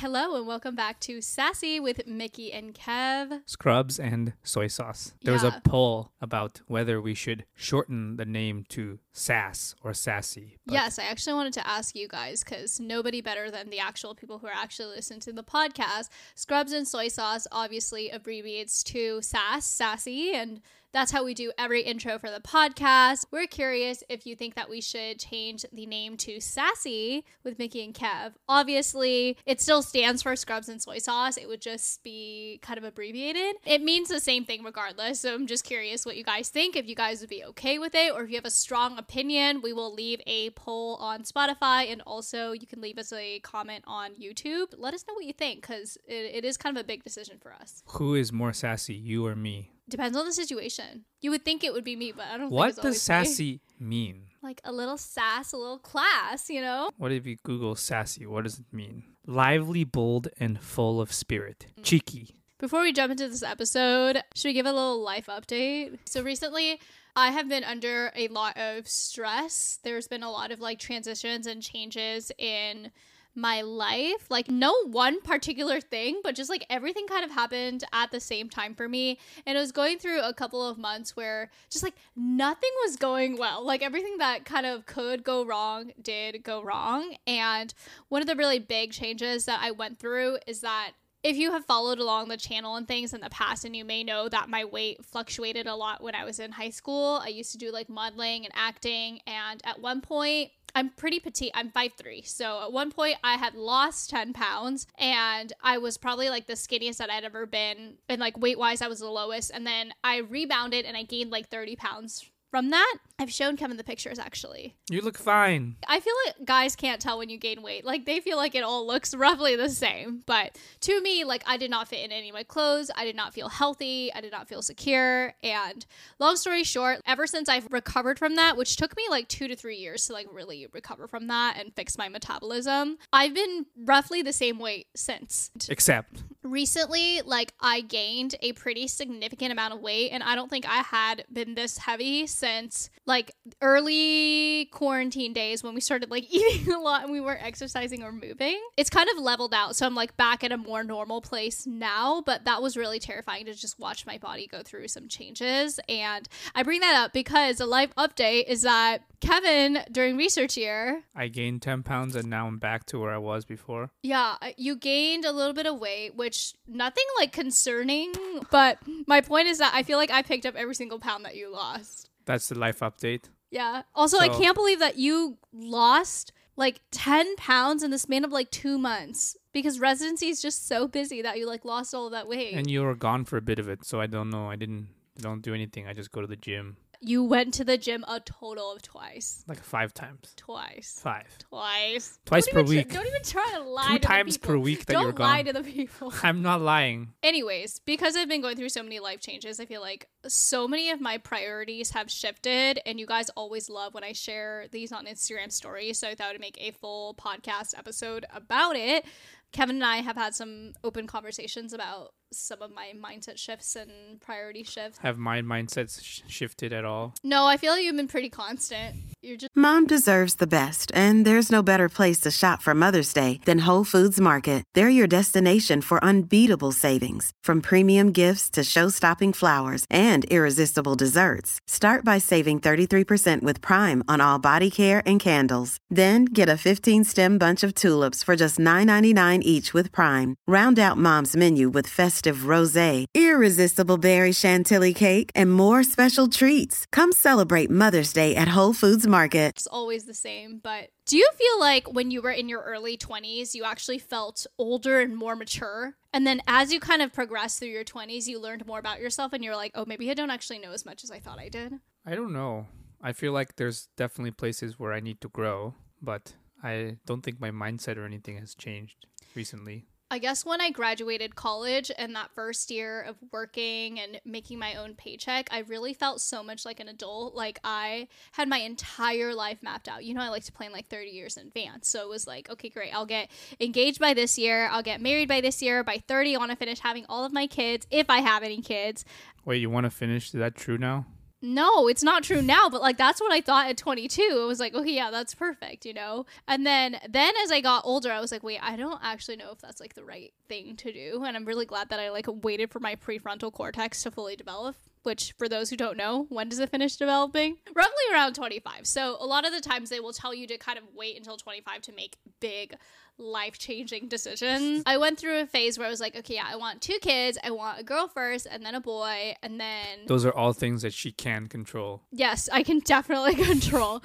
Hello and welcome back to Sassy with Miki and Kev. Scrubs and soy sauce. There was Yeah. a poll about whether we should shorten the name to Sass or Sassy. but yes, I actually wanted to ask you guys because nobody better than the actual people who are actually listening to the podcast. Scrubs and soy sauce obviously abbreviates to sass, sassy, and that's how we do every intro for the podcast. We're curious if you think that we should change the name to Sassy with Miki and Kev. Obviously, it still stands for Scrubs and soy sauce. It would just be kind of abbreviated. It means the same thing regardless. So I'm just curious what you guys think. If you guys would be okay with it, or if you have a strong opinion, we will leave a poll on Spotify, and also you can leave us a comment on YouTube. Let us know what you think because it, it is kind of a big decision for us. who is more sassy, you or me? Depends on the situation. You would think it would be me, but I don't. think What does always me. sassy mean? Like a little sass, a little class, you know? What if you Google sassy? What does it mean? Lively, bold, and full of spirit. Mm. Cheeky. Before we jump into this episode, should we give a little life update? So recently, I have been under a lot of stress. There's been a lot of like transitions and changes in my life. Like, no one particular thing, but just like everything kind of happened at the same time for me. And it was going through a couple of months where just like nothing was going well. Like, everything that kind of could go wrong did go wrong. And one of the really big changes that I went through is that if you have followed along the channel and things in the past and you may know that my weight fluctuated a lot when I was in high school. I used to do like modeling and acting and at one point I'm pretty petite. I'm 5'3. So at one point I had lost 10 pounds and I was probably like the skinniest that I'd ever been. And like weight wise, I was the lowest. And then I rebounded and I gained like 30 pounds from that. I've shown Kevin the pictures actually. You look fine. I feel like guys can't tell when you gain weight. Like they feel like it all looks roughly the same. But to me, like I did not fit in any of my clothes. I did not feel healthy. I did not feel secure. And long story short, ever since I've recovered from that, which took me like two to three years to like really recover from that and fix my metabolism, I've been roughly the same weight since Except recently like i gained a pretty significant amount of weight and i don't think i had been this heavy since like early quarantine days when we started like eating a lot and we weren't exercising or moving. It's kind of leveled out so i'm like back at a more normal place now but that was really terrifying to just watch my body go through some changes and i bring that up because a life update is that kevin during research year I gained 10 pounds and now I'm back to where I was before. Yeah, uh, you gained a little bit of weight, which nothing like concerning, but my point is that I feel like I picked up every single pound that you lost. That's the life update. Yeah. Also, I can't believe that you lost like 10 pounds in the span of like 2 months because residency is just so busy that you like lost all of that weight. And you were gone for a bit of it, so I don't know. I didn't don't do anything. I just go to the gym you went to the gym a total of twice. like five times. Twice. Five. Twice. Twice Don't per even week. don't even try to lie Two to the times per week that don't you're lie to the people. I'm not lying. Anyways, because I've been going through so many life changes, I feel like so many of my priorities have shifted, and you guys always love when I share these on Instagram stories. So I thought I'd make a full podcast episode about it. Kevin and I have had some open conversations about some of my mindset shifts and priority shifts. Have my mindsets sh- shifted at all? No, I feel like you've been pretty constant. You're just Mom deserves the best, and there's no better place to shop for Mother's Day than Whole Foods Market. They're your destination for unbeatable savings, from premium gifts to show-stopping flowers and irresistible desserts. Start by saving 33% with Prime on all body care and candles. Then get a 15-stem bunch of tulips for just $9.99 each with Prime. Round out Mom's menu with festive rosé, irresistible berry chantilly cake, and more special treats. Come celebrate Mother's Day at Whole Foods Market. it's always the same. But do you feel like when you were in your early 20s, you actually felt older and more mature? And then as you kind of progressed through your 20s, you learned more about yourself and you're like, oh, maybe I don't actually know as much as I thought I did. I don't know. I feel like there's definitely places where I need to grow, but I don't think my mindset or anything has changed recently. I guess when I graduated college and that first year of working and making my own paycheck, I really felt so much like an adult. Like I had my entire life mapped out. You know, I like to plan like 30 years in advance. So it was like, okay, great. I'll get engaged by this year. I'll get married by this year. By 30, I want to finish having all of my kids, if I have any kids. Wait, you want to finish? Is that true now? No, it's not true now, but like that's what I thought at 22. It was like, okay, yeah, that's perfect, you know? And then then as I got older, I was like, wait, I don't actually know if that's like the right thing to do. And I'm really glad that I like waited for my prefrontal cortex to fully develop, which for those who don't know, when does it finish developing? Roughly around 25. So a lot of the times they will tell you to kind of wait until 25 to make big life changing decisions. I went through a phase where I was like, okay, yeah, I want two kids. I want a girl first and then a boy. And then, Those are all things that she can control. yes, I can definitely control.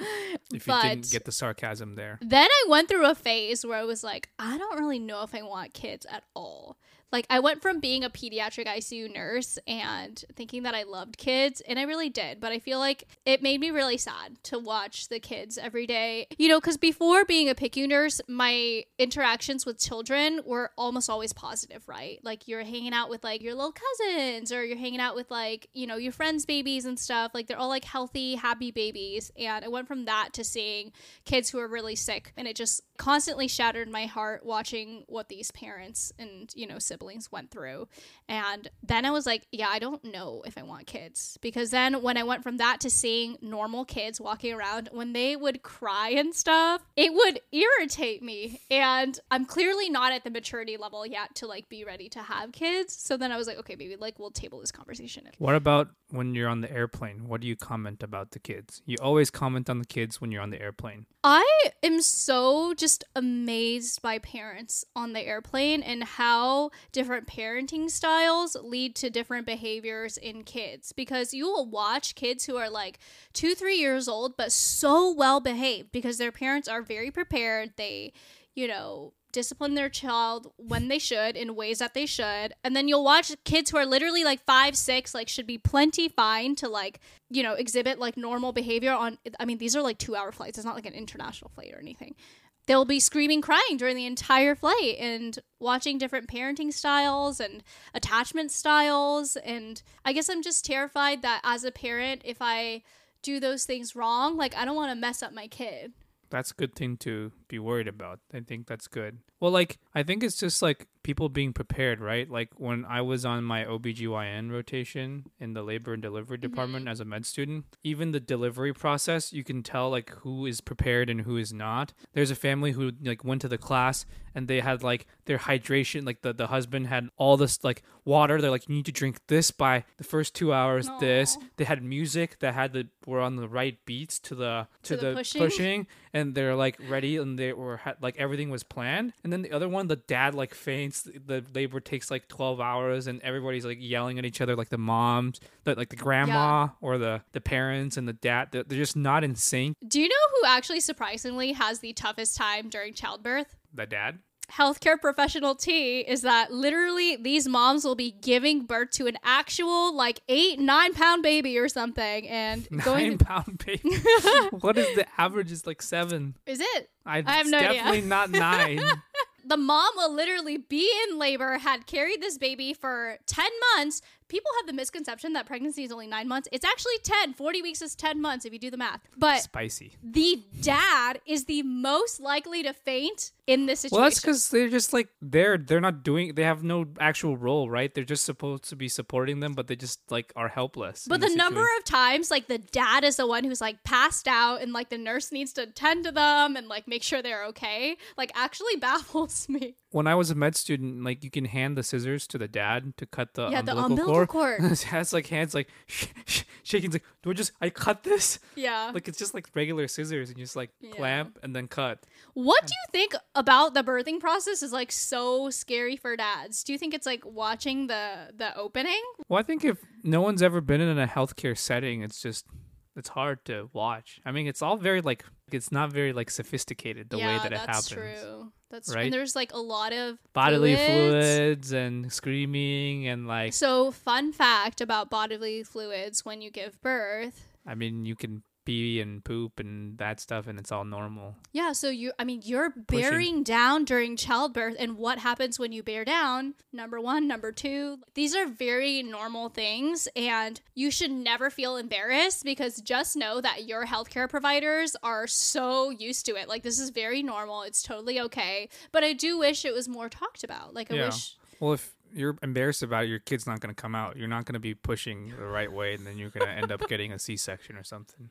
If you didn't get the sarcasm there. then I went through a phase where I was like, I don't really know if I want kids at all. Like, I went from being a pediatric ICU nurse and thinking that I loved kids, and I really did. But I feel like it made me really sad to watch the kids every day. You know, because before being a PICU nurse, my interactions with children were almost always positive, right? Like, you're hanging out with like your little cousins, or you're hanging out with like, you know, your friends' babies and stuff. Like, they're all like healthy, happy babies. And I went from that to seeing kids who are really sick, and it just constantly shattered my heart watching what these parents and you know siblings went through and then i was like yeah i don't know if i want kids because then when i went from that to seeing normal kids walking around when they would cry and stuff it would irritate me and i'm clearly not at the maturity level yet to like be ready to have kids so then i was like okay maybe like we'll table this conversation What about when you're on the airplane? What do you comment about the kids? You always comment on the kids when you're on the airplane. I am so just amazed by parents on the airplane and how different parenting styles lead to different behaviors in kids. Because you will watch kids who are like two, three years old, but so well behaved because their parents are very prepared. They, you know, discipline their child when they should in ways that they should and then you'll watch kids who are literally like five six like should be plenty fine to like you know exhibit like normal behavior on i mean these are like two hour flights it's not like an international flight or anything they'll be screaming crying during the entire flight and watching different parenting styles and attachment styles and i guess i'm just terrified that as a parent if i do those things wrong like i don't want to mess up my kid That's a good thing to be worried about. I think that's good. Well, like, I think it's just like people being prepared, right? Like, when I was on my OBGYN rotation in the labor and delivery mm-hmm. department as a med student, even the delivery process, you can tell, like, who is prepared and who is not. There's a family who, like, went to the class and they had, like, their hydration, like, the, the husband had all this, like, water. They're like, you need to drink this by the first two hours, this. They had music that had the, were on the right beats to the, to, To the the, pushing? pushing and they're like ready and they were had, like everything was planned and then the other one the dad like faints the labor takes like 12 hours and everybody's like yelling at each other like the moms the, like the grandma or the the parents and the dad they're, they're just not in sync Do you know who actually surprisingly has the toughest time during childbirth? the dad Healthcare professional T is that literally these moms will be giving birth to an actual like eight, nine pound baby or something and nine going. pound baby what is the average is like seven Is it? I, I have no idea. definitely not nine The mom will literally be in labor, had carried this baby for 10 months. People have the misconception that pregnancy is only nine months. It's actually 10. 40 weeks is 10 months if you do the math. But spicy the dad is the most likely to faint in this situation. well that's because they're just like they're they're not doing they have no actual role right they're just supposed to be supporting them but they just like are helpless But the number situation. of times, like the dad is the one who's like passed out, and like the nurse needs to tend to them and like make sure they're okay, like actually baffles me. When I was a med student, like you can hand the scissors to the dad to cut the Yeah, the umbilical, umbilical cord. cord. His hands like hands like sh- sh- shaking. He's like, do I just I cut this? Yeah. Like it's just like regular scissors and you just like Yeah. clamp and then cut. what do you think about the birthing process? Is like so scary for dads. Do you think it's like watching the the opening? Well, I think if no one's ever been in a healthcare setting, it's just it's hard to watch. I mean, it's all very like it's not very like sophisticated the yeah, way that it that's happens. true. That's true. right? And there's like a lot of Bodily fluids. fluids and screaming and like So, fun fact about bodily fluids when you give birth. I mean, you can pee and poop and that stuff, and it's all normal. Yeah, so you, I mean, you're bearing down during childbirth, and what happens when you bear down? Number one, number two, these are very normal things, and you should never feel embarrassed because just know that your healthcare providers are so used to it. Like, this is very normal, it's totally okay. But I do wish it was more talked about. Like, I Yeah. wish. Well, if you're embarrassed about it, your kid's not going to come out. You're not going to be pushing the right way, and then you're going to end up getting a C-section or something.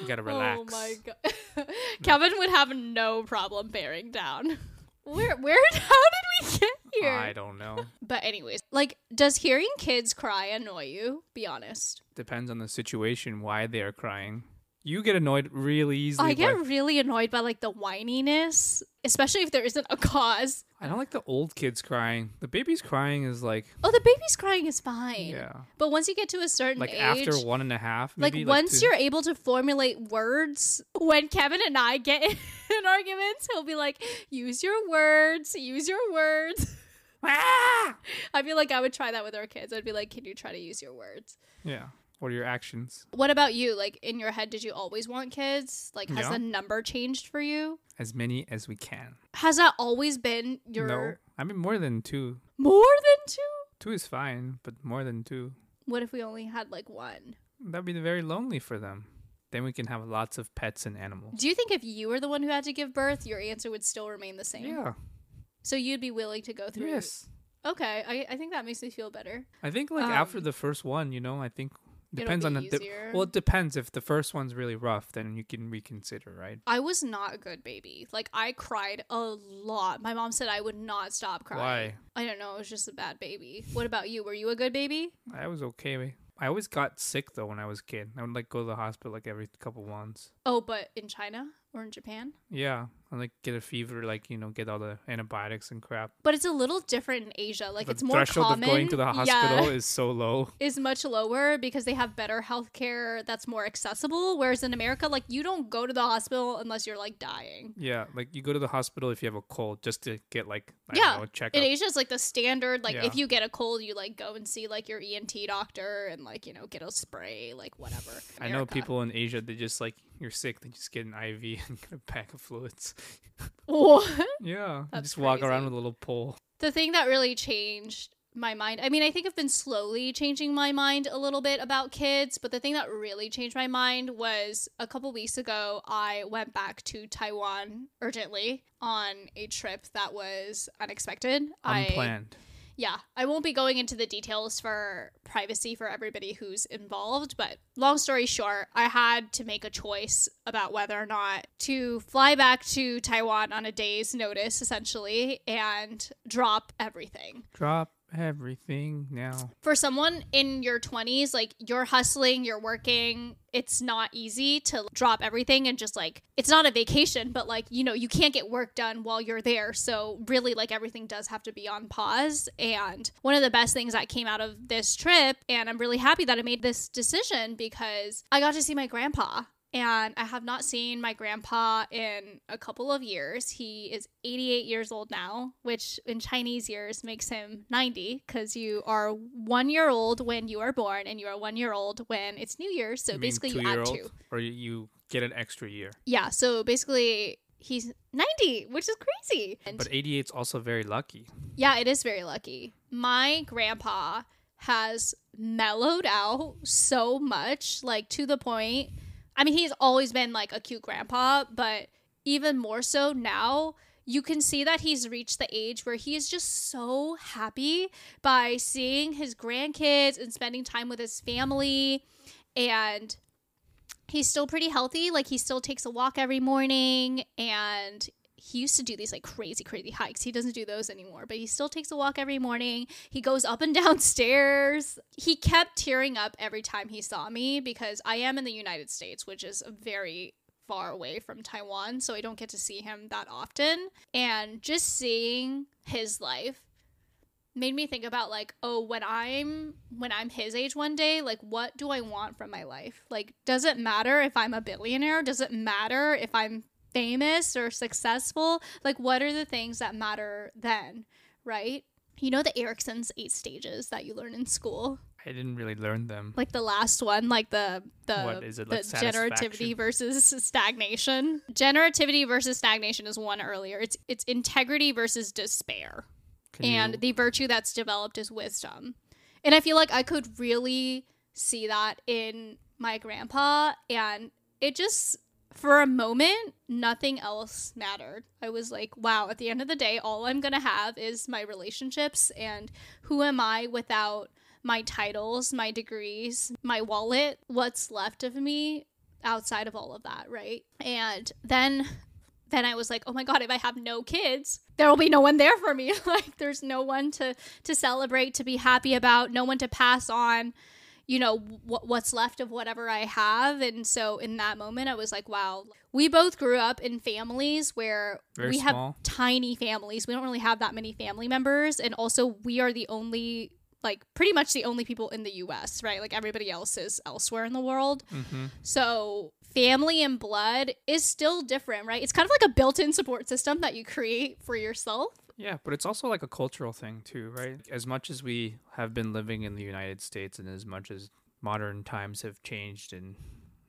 You got to relax. Oh my god. Kevin would have no problem bearing down. Where where how did we get here? I don't know. But anyways, like does hearing kids cry annoy you? Be honest. Depends on the situation why they are crying. You get annoyed really easily. I get by- really annoyed by like the whininess, especially if there isn't a cause. I don't like the old kids crying. The baby's crying is like, Oh, the baby's crying is fine. yeah, But once you get to a certain like age, after one and a half. like Maybe, once two- you're able to formulate words when kevin and i get in arguments he'll be like use your words use your words Ah! i feel like i would try that with our kids i'd be like can you try to use your words Yeah. What are your actions? what about you like in your head did you always want kids like has Yeah. the number changed for you As many as we can. has that always been your No, I mean more than two. more than two Two is fine, but more than two, what if we only had like one that'd be very lonely for them. Then we can have lots of pets and animals. do you think if you were the one who had to give birth your answer would still remain the same Yeah. so you'd be willing to go through Yes. okay I, I think that makes me feel better I think like after Um, the first one, you know, I think depends on the, the well, it depends. If the first one's really rough, then you can reconsider, right? I was not a good baby. Like I cried a lot. My mom said I would not stop crying. Why? I don't know. I was just a bad baby. What about you? Were you a good baby? I was okay. I always got sick though when I was a kid. I would like go to the hospital like every couple months. Oh, but in China or in Japan? Yeah, I like get a fever, like you know, get all the antibiotics and crap. But it's a little different in Asia. Like the it's more threshold common. of going to the hospital yeah, is so low. is much lower because they have better health care that's more accessible. Whereas in America, like you don't go to the hospital unless you're like dying. Yeah, like you go to the hospital if you have a cold just to get like I yeah, don't know, a checkup. in Asia, it's like the standard. Like Yeah. if you get a cold, you like go and see like your ENT doctor and like you know get a spray, like whatever. I know people in Asia they just like you're sick, they just get an IV and get a pack of fluids. What? Yeah, That's just walk around with a little pole. the thing that really changed my mind i mean i think i've been slowly changing my mind a little bit about kids but the thing that really changed my mind was a couple weeks ago i went back to taiwan urgently on a trip that was unexpected I, Unplanned. Yeah i won't be going into the details for privacy for everybody who's involved but long story short i had to make a choice about whether or not to fly back to taiwan on a day's notice essentially and drop everything. Drop everything now. for someone in your 20s like you're hustling you're working it's not easy to drop everything and just like it's not a vacation but like you know you can't get work done while you're there. So really like everything does have to be on pause. And one of the best things that came out of this trip and i'm really happy that i made this decision because i got to see my grandpa and I have not seen my grandpa in a couple of years. He is 88 years old now, which in Chinese years makes him 90 because you are one year old when you are born and you are one year old when it's New Year's. So You basically, you add two. or you- get an extra year. Yeah. So basically, he's 90, which is crazy. And But 88's also very lucky. yeah, it is very lucky. My grandpa has mellowed out so much, like to the point. I mean, he's always been like a cute grandpa, but even more so now, you can see that he's reached the age where he is just so happy by seeing his grandkids and spending time with his family. And he's still pretty healthy. Like, he still takes a walk every morning and he used to do these like crazy, crazy hikes. He doesn't do those anymore, but he still takes a walk every morning. He goes up and down stairs. He kept tearing up every time he saw me because I am in the United States, which is very far away from Taiwan, so I don't get to see him that often. And just seeing his life made me think about like oh when i'm when i'm his age one day like what do i want from my life like does it matter if i'm a billionaire does it matter if i'm famous or successful like what are the things that matter then right? You know the Erikson's eight stages that you learn in school? I didn't really learn them. like the last one like the the What is it, the like generativity versus stagnation? Generativity versus stagnation is one earlier. It's it's integrity versus despair. Can and you- the virtue that's developed is wisdom. And I feel like I could really see that in my grandpa and it just for a moment, nothing else mattered. I was like, wow, at the end of the day, all I'm going to have is my relationships and who am I without my titles, my degrees, my wallet? What's left of me outside of all of that, right? And then then I was like, "Oh my god, if I have no kids, there will be no one there for me. like there's no one to to celebrate, to be happy about, no one to pass on you know w- what's left of whatever i have. And so in that moment i was like wow we both grew up in families where Very we small. have tiny families. We don't really have that many family members. And also we are the only like pretty much the only people in the us right? Like everybody else is elsewhere in the world. Mm-hmm. so family and blood is still different right? It's kind of like a built-in support system that you create for yourself Yeah, but it's also like a cultural thing too, right? As much as we have been living in the United States and as much as modern times have changed and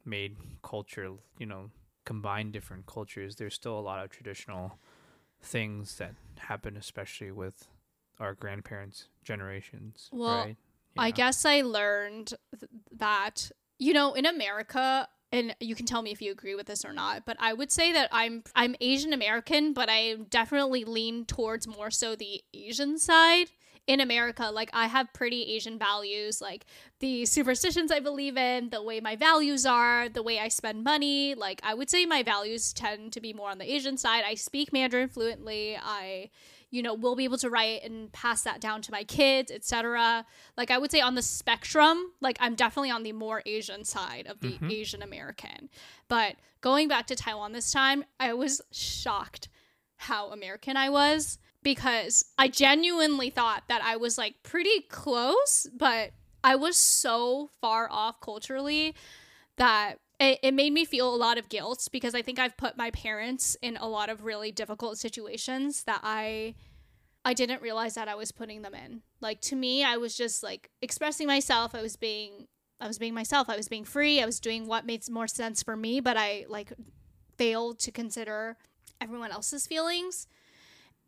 made culture, you know, combine different cultures, there's still a lot of traditional things that happen especially with our grandparents' generations, Well, right? I Yeah. guess I learned th- that you know in America and you can tell me if you agree with this or not but I would say that I'm I'm Asian American but I definitely lean towards more so the Asian side in America. Like I have pretty Asian values like the superstitions I believe in the way my values are the way I spend money. Like I would say my values tend to be more on the Asian side. I speak Mandarin fluently. I you know will be able to write and pass that down to my kids etc like i would say on the spectrum like i'm definitely on the more asian side of the mm-hmm. asian american. But going back to taiwan this time i was shocked how american i was because i genuinely thought that i was like pretty close but i was so far off culturally that it, it made me feel a lot of guilt because I think I've put my parents in a lot of really difficult situations that I I didn't realize that I was putting them in. Like to me, I was just like expressing myself. I was being I was being myself. I was being free. I was doing what made more sense for me, but I like failed to consider everyone else's feelings.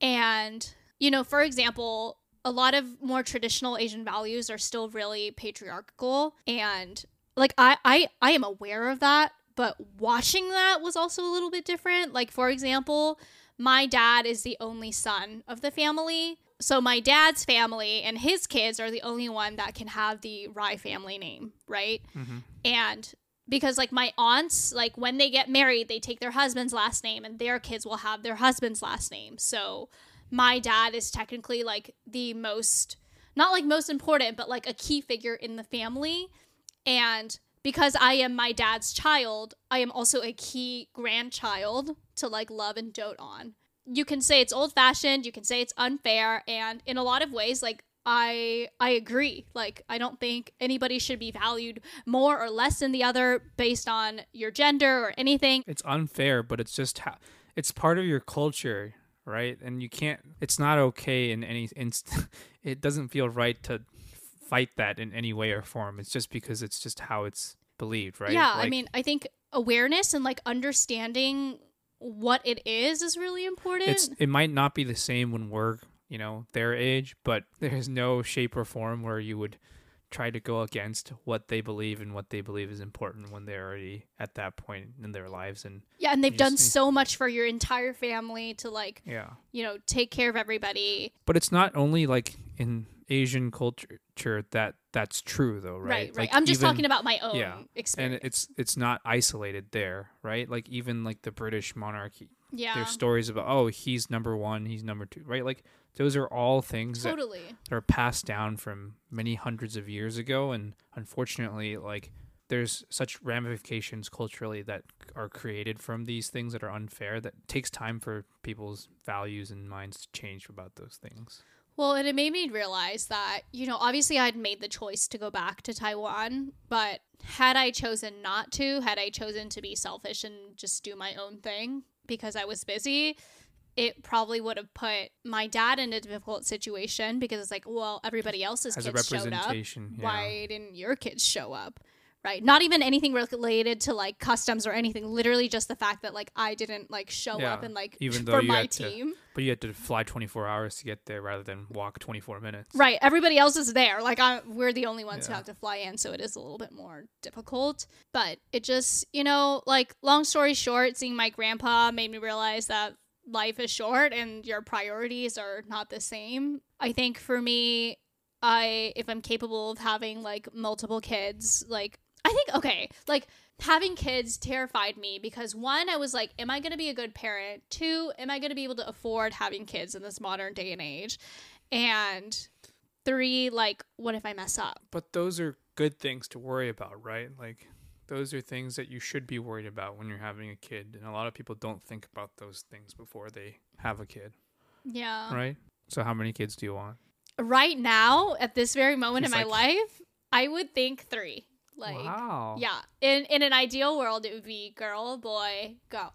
And you know, for example, a lot of more traditional Asian values are still really patriarchal and like I, I I am aware of that, but watching that was also a little bit different. Like for example, my dad is the only son of the family. So my dad's family and his kids are the only one that can have the Rai family name, right? Mm-hmm. And because like my aunts, like when they get married, they take their husband's last name and their kids will have their husband's last name. So my dad is technically like the most not like most important, but like a key figure in the family. And because I am my dad's child, I am also a key grandchild to like love and dote on. You can say it's old fashioned, you can say it's unfair, and in a lot of ways, like I I agree. Like I don't think anybody should be valued more or less than the other based on your gender or anything. it's unfair, but it's just how it's part of your culture, right? And you can't. It's not okay in any inst. It doesn't feel right to fight that in any way or form. It's just because it's just how it's believed, right? Yeah, I mean, I think awareness and like understanding what it is is really important. it's it might not be the same when we're you know their age, but there's no shape or form where you would try to go against what they believe and what they believe is important when they're already at that point in their lives and yeah, and they've done just so much for your entire family to like, yeah you know, take care of everybody. But it's not only like in Asian culture that that's true though, right? Right, right. Like, I'm just even- talking about my own yeah, experience. and it's it's not isolated there, right? Like even like the British monarchy, yeah, there's stories about oh he's number one, he's number two, right? Like those are all things totally. that are passed down from many hundreds of years ago, and unfortunately, like there's such ramifications culturally that are created from these things that are unfair that takes time for people's values and minds to change about those things. Well, and it made me realize that, you know, obviously I'd made the choice to go back to Taiwan, but had I chosen not to, had I chosen to be selfish and just do my own thing because I was busy, it probably would have put my dad in a difficult situation because it's like, well, everybody else's As a kids showed up. yeah. Why didn't your kids show up? Right? Not even anything related to like customs or anything. Literally just the fact that like I didn't like show Yeah, up and like even though for my had to- team. But you had to fly 24 hours to get there rather than walk 24 minutes. Right. Everybody else is there. Like I, we're the only ones who have to fly in, so it is a little bit more difficult. But it just, you know, like long story short, seeing my grandpa made me realize that life is short and your priorities are not the same. I think for me, I if I'm capable of having like multiple kids, like I think okay, like having kids terrified me because one, I was like, am I going to be a good parent? Two, am I going to be able to afford having kids in this modern day and age? And three, like, what if I mess up? But those are good things to worry about, right? Like those are things that you should be worried about when you're having a kid, and a lot of people don't think about those things before they have a kid, Yeah. right? So how many kids do you want? Right now, at this very moment He's in my like- life, I would think three. Like, wow. yeah. In in an ideal world, it would be girl, boy, go.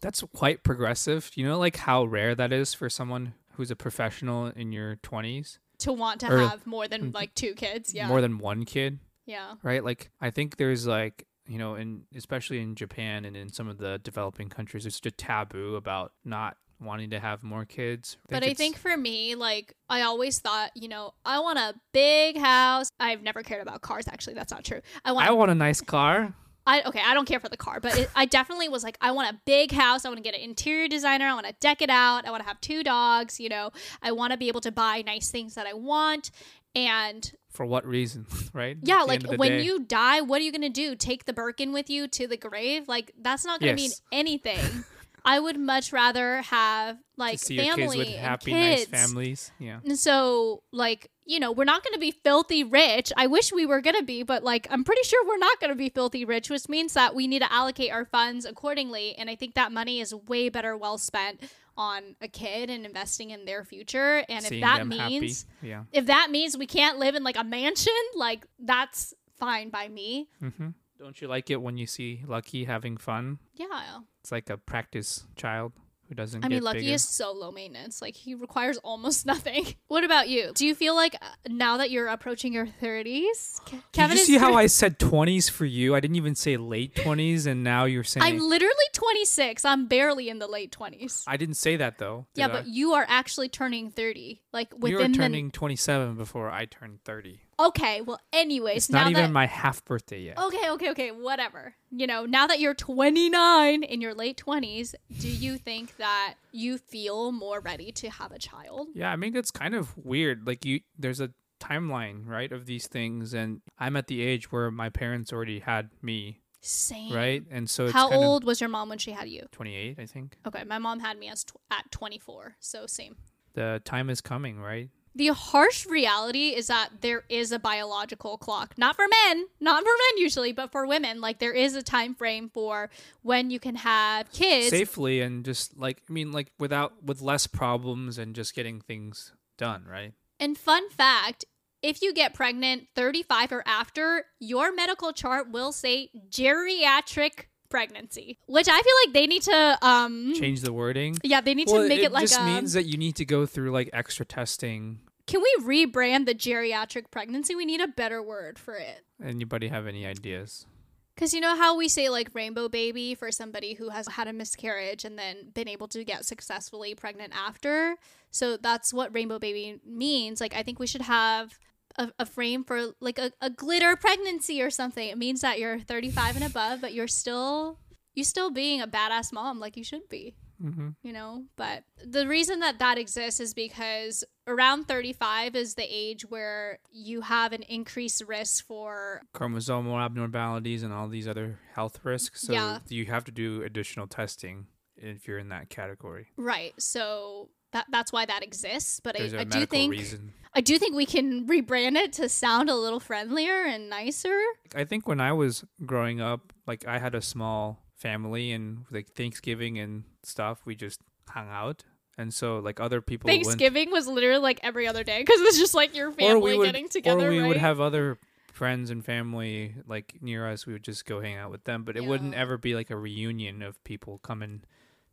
That's quite progressive. You know like how rare that is for someone who's a professional in your 20s? To want to Or- have more than mm, like two kids. Yeah. More than one kid, yeah. right? Like I think there's like you know, in especially in Japan and in some of the developing countries, there's such a taboo about not wanting to have more kids. But I think for me, like I always thought, you know, I want a big house. I've never cared about cars. Actually, that's not true. I want. I want a nice car. I okay. I don't care for the car, but it, I definitely was like, I want a big house. I want to get an interior designer. I want to deck it out. I want to have two dogs. You know, I want to be able to buy nice things that I want. And For what reason, right? yeah, like end of the when day. you die, what are you gonna do? Take the Birkin with you to the grave? Like that's not gonna mean anything. I would much rather have like to see family kids with happy, kids. nice families. Yeah. And so, like, you know, we're not going to be filthy rich. I wish we were going to be, but like, I'm pretty sure we're not going to be filthy rich, which means that we need to allocate our funds accordingly. And I think that money is way better well spent on a kid and investing in their future. And Seeing if that means. Yeah. if that means we can't live in like a mansion, like, that's fine by me. hmm Don't you like it when you see Lucky having fun? Yeah. It's like a practice child who doesn't I mean, Lucky bigger. is so low maintenance. Like, he requires almost nothing. What about you? Do you feel like uh, now that you're approaching your 30s, Ke- Kevin Did you see how I said 20s for you? I didn't even say late 20s, and now you're saying. I'm literally 26. I'm barely in the late 20s. I didn't say that though. yeah, did but I? you are actually turning 30. Like you were turning 27 before I turned 30. Okay, well anyways, It's not even that my half birthday yet. Okay, okay, okay, whatever. You know, now that you're 29 in your late 20s, do you think that you feel more ready to have a child? Yeah, I mean it's kind of weird. Like you, there's a timeline, right, of these things, and I'm at the age where my parents already had me, Same. right, and so it's How old was your mom when she had you? 28, I think. Okay, my mom had me as tw- at 24, so same. The time is coming, right? The harsh reality is that there is a biological clock. Not for men, not for men usually, but for women. Like there is a time frame for when you can have kids. Safely and just like I mean, like without with less problems and just getting things done, right? And fun fact, if you get pregnant 35 or after, your medical chart will say geriatric pregnancy, which I feel like they need to um Change the wording. yeah, they need well, to make it, like just um, means that you need to go through like extra testing. Can we rebrand the geriatric pregnancy? We need a better word for it. Anybody have any ideas? Because you know how we say like rainbow baby for somebody who has had a miscarriage and then been able to get successfully pregnant after? So that's what rainbow baby means. Like, I think we should have a, a frame for like a, a glitter pregnancy or something. It means that you're 35 and above, but you're still. You still being a badass mom like you should be, Mm-hmm. you know? But the reason that that exists is because around 35 is the age where you have an increased risk for Chromosomal abnormalities and all these other health risks. So Yeah. you have to do additional testing if you're in that category. Right. So that that's why that exists. But There's I, a I medical do think reason. I do think we can rebrand it to sound a little friendlier and nicer. I think when I was growing up, like I had a small family and like Thanksgiving and stuff, we just hung out. And so like other people went- Thanksgiving was literally like every other day because it was just like your family getting together. or we right? would have other friends and family like near us. We would just go hang out with them, but it wouldn't ever be like a reunion of people coming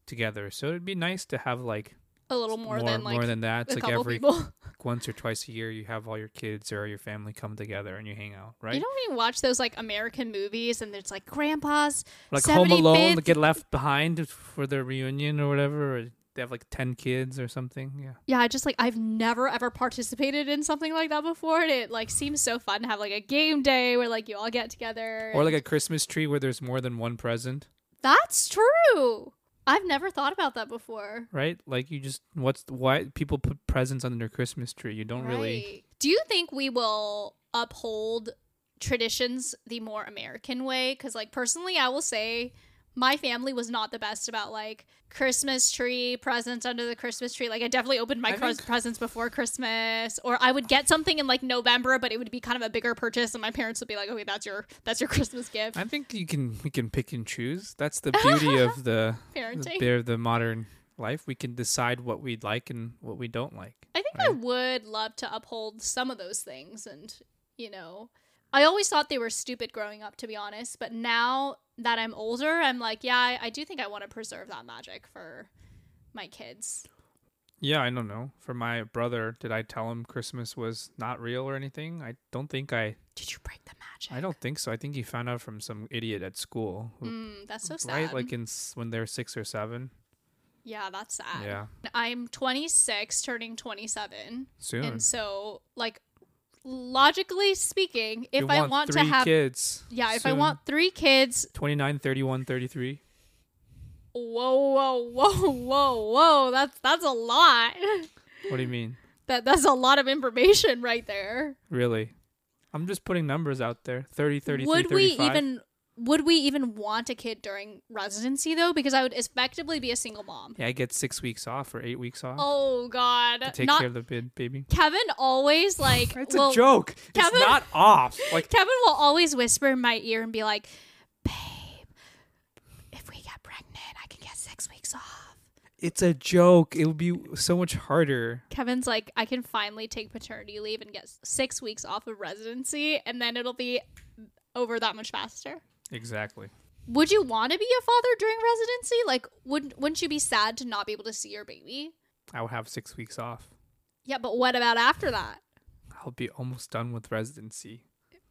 together. So it'd be nice to have like a little more, more, than like more than that. It's like couple every people. once or twice a year you have all your kids or your family come together and you hang out, right? You don't even watch those like American movies, and there's like grandpa's like Home Alone, 75th get left behind for their reunion or whatever. Or they have like ten kids or something. Yeah. Yeah, I just like I've never ever participated in something like that before, and it like seems so fun to have like a game day where like you all get together. Or like a Christmas tree where there's more than one present, that's true. I've never thought about that before. right? Like you just what's why people put presents under their Christmas tree? You don't really. Do you think we will uphold traditions the more American way? Because, like, personally, I will say my family was not the best about like Christmas tree presents under the Christmas tree. Like, I definitely opened my cros- think- presents before Christmas, or I would get something in like November, but it would be kind of a bigger purchase, and my parents would be like, "Okay, that's your that's your Christmas gift." I think you can we can pick and choose. That's the beauty of the Parenting. the, the modern life. We can decide what we like and what we don't like. I think I would love to uphold some of those things and you know I always thought they were stupid growing up to be honest, but now that I'm older, I'm like, yeah, I, I do think I want to preserve that magic for my kids. Yeah, I don't know. For my brother, did I tell him Christmas was not real or anything? I don't think I. Did you break the magic? I don't think so. I think he found out from some idiot at school. who- Mm, that's so sad. right, like in when they're six or seven. yeah, that's sad. Yeah, I'm 26, turning 27, soon. and so like logically speaking, if you I want want three to have kids. yeah, if I want three kids, 29, 31, 33. whoa, whoa, whoa, whoa, whoa, that's that's a lot. What do you mean? That that's a lot of information right there. Really? I'm just putting numbers out there. 30, 33, would we 35. even would we even want a kid during residency though? Because I would effectively be a single mom. Yeah, I get six weeks off or eight weeks off Oh God! to take Not care of the bid, baby. Kevin always like. It's will- a joke. Kevin- It's not off. Like Kevin will always whisper in my ear and be like, "Babe, if we get pregnant, I can get six weeks off." it's a joke. It would be so much harder. Kevin's like, "I can finally take paternity leave and get six weeks off of residency, and then it'll be over that much faster." Exactly. Would you want to be a father during residency? Like, wouldn't wouldn't you be sad to not be able to see your baby? I will have six weeks off. Yeah, but what about after that? I'll be almost done with residency.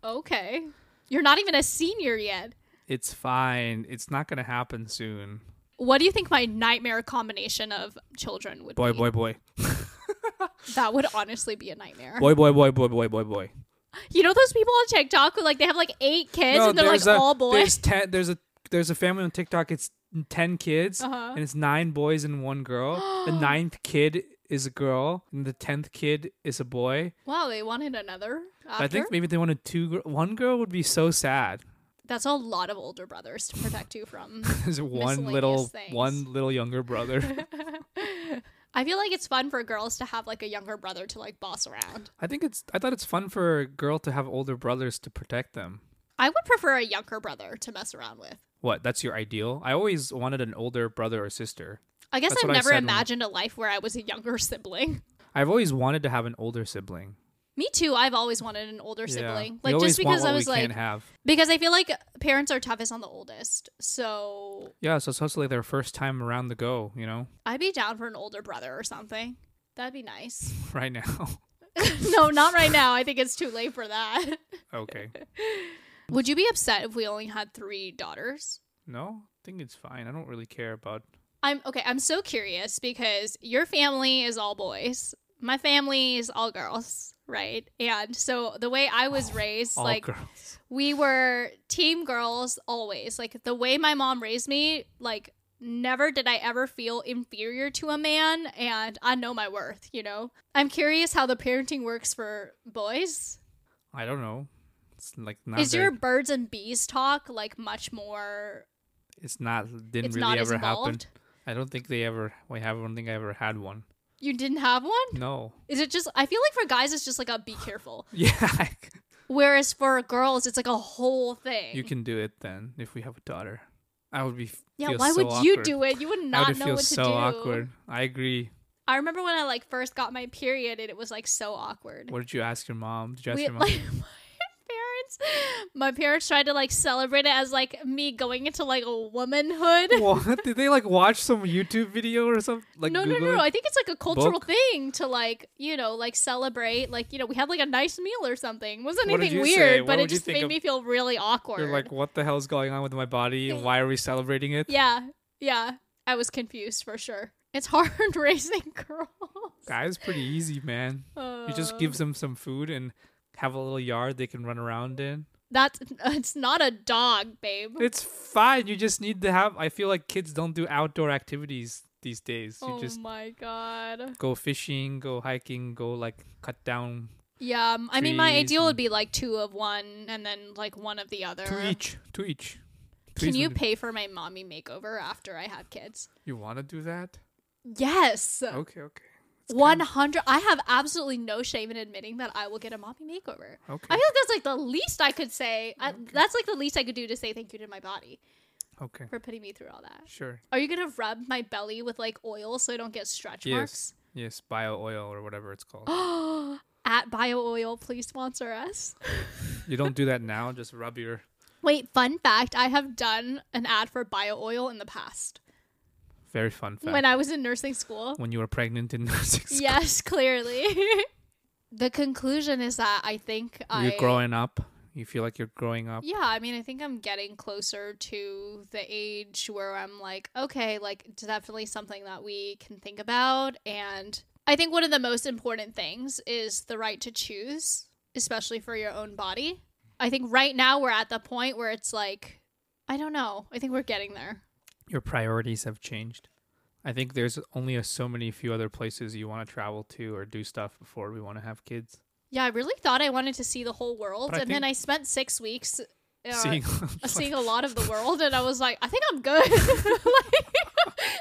Okay, you're not even a senior yet. It's fine. It's not gonna happen soon. What do you think my nightmare combination of children would Boy, be? Boy, boy, boy. That would honestly be a nightmare. Boy, boy, boy, boy, boy, boy, boy. You know those people on TikTok who like they have like eight kids and they're like there's a, all boys. There's ten. There's a there's a family on TikTok. It's ten kids, Uh-huh. and it's nine boys and one girl. the ninth kid is a girl, and the tenth kid is a boy. Wow, they wanted another. After? I think maybe they wanted two. Gr- one girl would be so sad. that's a lot of older brothers to protect you from. There's one Miscellaneous little things. one little younger brother. I feel like it's fun for girls to have like a younger brother to like boss around. I think it's. I thought it's fun for a girl to have older brothers to protect them. I would prefer a younger brother to mess around with. What? That's your ideal? I always wanted an older brother or sister. I guess That's I've never said when- imagined a life where I was a younger sibling. I've always wanted to have an older sibling. Me too. I've always wanted an older sibling. We Like just because I was we like can't have. because I feel like parents are toughest on the oldest. So Yeah, so it's like their first time around the go, you know, I'd be down for an older brother or something. That'd be nice. right now. no, not right now. I think it's too late for that. okay. Would you be upset if we only had three daughters? No, I think it's fine. I don't really care about. I'm okay. I'm so curious because your family is all boys. My family is all girls, right? And so the way I was raised, All like girls. we were team girls always. Like the way my mom raised me, like never did I ever feel inferior to a man and I know my worth, you know? I'm curious how the parenting works for boys. I don't know. It's like not. Is very- your birds and bees talk like much more It's not. Didn't it's really not ever happen. I don't think they ever. We have. I don't think I ever had one. You didn't have one? No. Is it just I feel like for guys it's just like a be careful. Yeah. Whereas for girls it's like a whole thing. you can do it then if we have a daughter. I would be. Yeah, why so would you do it? You would I not would know feel what to so do. awkward. I agree. I remember when I like first got my period and it was like so awkward. What did you ask your mom? Did you ask we, your mom? like parents My parents tried to like celebrate it as like me going into like a womanhood. what did they like watch some YouTube video or something? Like no, no, Google no, no. I think it's like a cultural Book? thing to like, you know, like celebrate. Like, you know, we had like a nice meal or something. It wasn't What anything weird, but it just made of- me feel really awkward. You're like, what the hell's going on with my body and why are we celebrating it? yeah, yeah. I was confused for sure. It's hard raising girls. Guys, pretty easy, man. You just give Uh, them some food and have a little yard they can run around in. That's it's not a dog, babe. It's fine. You just need to have. I feel like kids don't do outdoor activities these days. You oh just my god. go fishing, go hiking, go like cut down Yeah, um, I mean, my ideal would be like two of one and then like one of the other. to each, to each. Can you pay for my mommy makeover after I have kids? You want to do that? Yes. Okay, okay. One hundred. I have absolutely no shame in admitting that I will get a mommy makeover. Okay. I feel like that's like the least I could say. I, that's like the least I could do to say thank you to my body Okay. for putting me through all that. Sure. Are you gonna rub my belly with like oil so I don't get stretch Yes. Yes. Bio oil or whatever it's called. marks? At Bio Oil, please sponsor us. you don't do that now. Just rub your. Wait, fun fact: I have done an ad for Bio Oil in the past Very fun fact. when I was in nursing school. when you were pregnant in nursing school. Yes, clearly. the conclusion is that I think You're I growing up. You feel like you're growing up. Yeah, I mean, I think I'm getting closer to the age where I'm like, okay, like it's definitely something that we can think about. And I think one of the most important things is the right to choose, especially for your own body. I think right now we're at the point where it's like, I don't know. I think we're getting there. Your priorities have changed. I think there's only a, so many few other places you want to travel to or do stuff before we want to have kids. Yeah, I really thought I wanted to see the whole world. But And then I spent six weeks Seeing, uh, seeing a lot of the world and I was like, I think I'm good. like,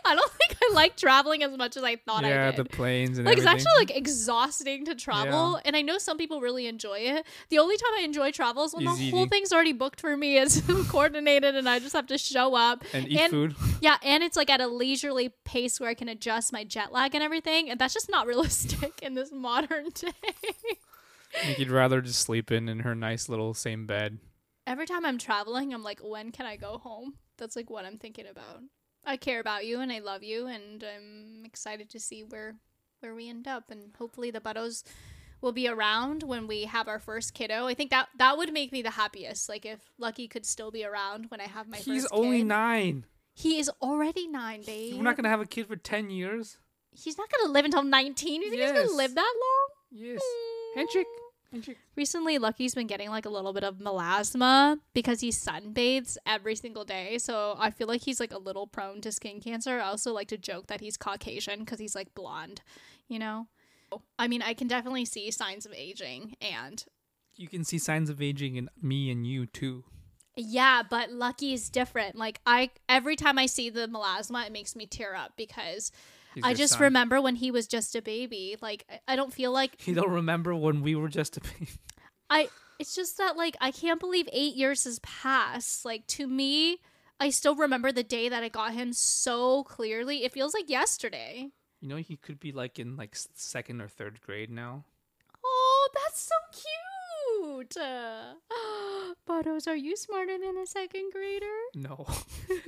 I don't think I like traveling as much as I thought yeah, I did. Yeah, the planes and like it's actually like exhausting to travel Yeah. and I know some people really enjoy it. The only time I enjoy travel is when the Is whole thing's already booked for me. It's coordinated and I just have to show up. and eat food. Yeah, and it's like at a leisurely pace where I can adjust my jet lag and everything. And that's just not realistic in this modern day. You'd rather just sleep in in her nice little same bed. Every time I'm traveling, I'm like, when can I go home? That's like what I'm thinking about. I care about you and I love you and I'm excited to see where where we end up and hopefully the Buttos will be around when we have our first kiddo. I think that that would make me the happiest. Like if Lucky could still be around when I have my He's only kid. nine. He is already nine, babe. We're not gonna have a kid for ten years. He's not gonna live until nineteen. You think he's gonna live that long? Yes. Handshake. Recently, Lucky's been getting like a little bit of melasma because he sunbathes every single day. So I feel like he's like a little prone to skin cancer. I also like to joke that he's Caucasian because he's like blonde, you know? I mean, I can definitely see signs of aging. And You can see signs of aging in me and you too. yeah, but Lucky is different. Like, I, every time I see the melasma, it makes me tear up because He's I just son. remember when he was just a baby. Like, I- don't feel like You don't remember when we were just a baby. I it's just that like I can't believe 8 years has passed. Like to me, I still remember the day that I got him so clearly. It feels like yesterday. You know, he could be like in like second or third grade now. Oh, that's so cute. Uh, Bottos, are you smarter than a second grader? No.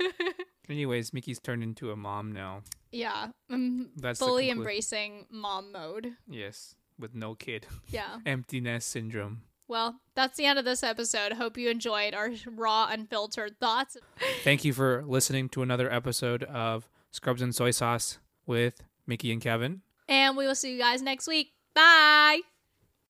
Anyways, Miki's turned into a mom now. yeah, I'm That's fully conclu- embracing mom mode. Yes, with no kid. Yeah. Emptiness syndrome. Well, that's the end of this episode. Hope you enjoyed our raw, unfiltered thoughts. Thank you for listening to another episode of Scrubs and Soy Sauce with Miki and Kevin. And we will see you guys next week. Bye.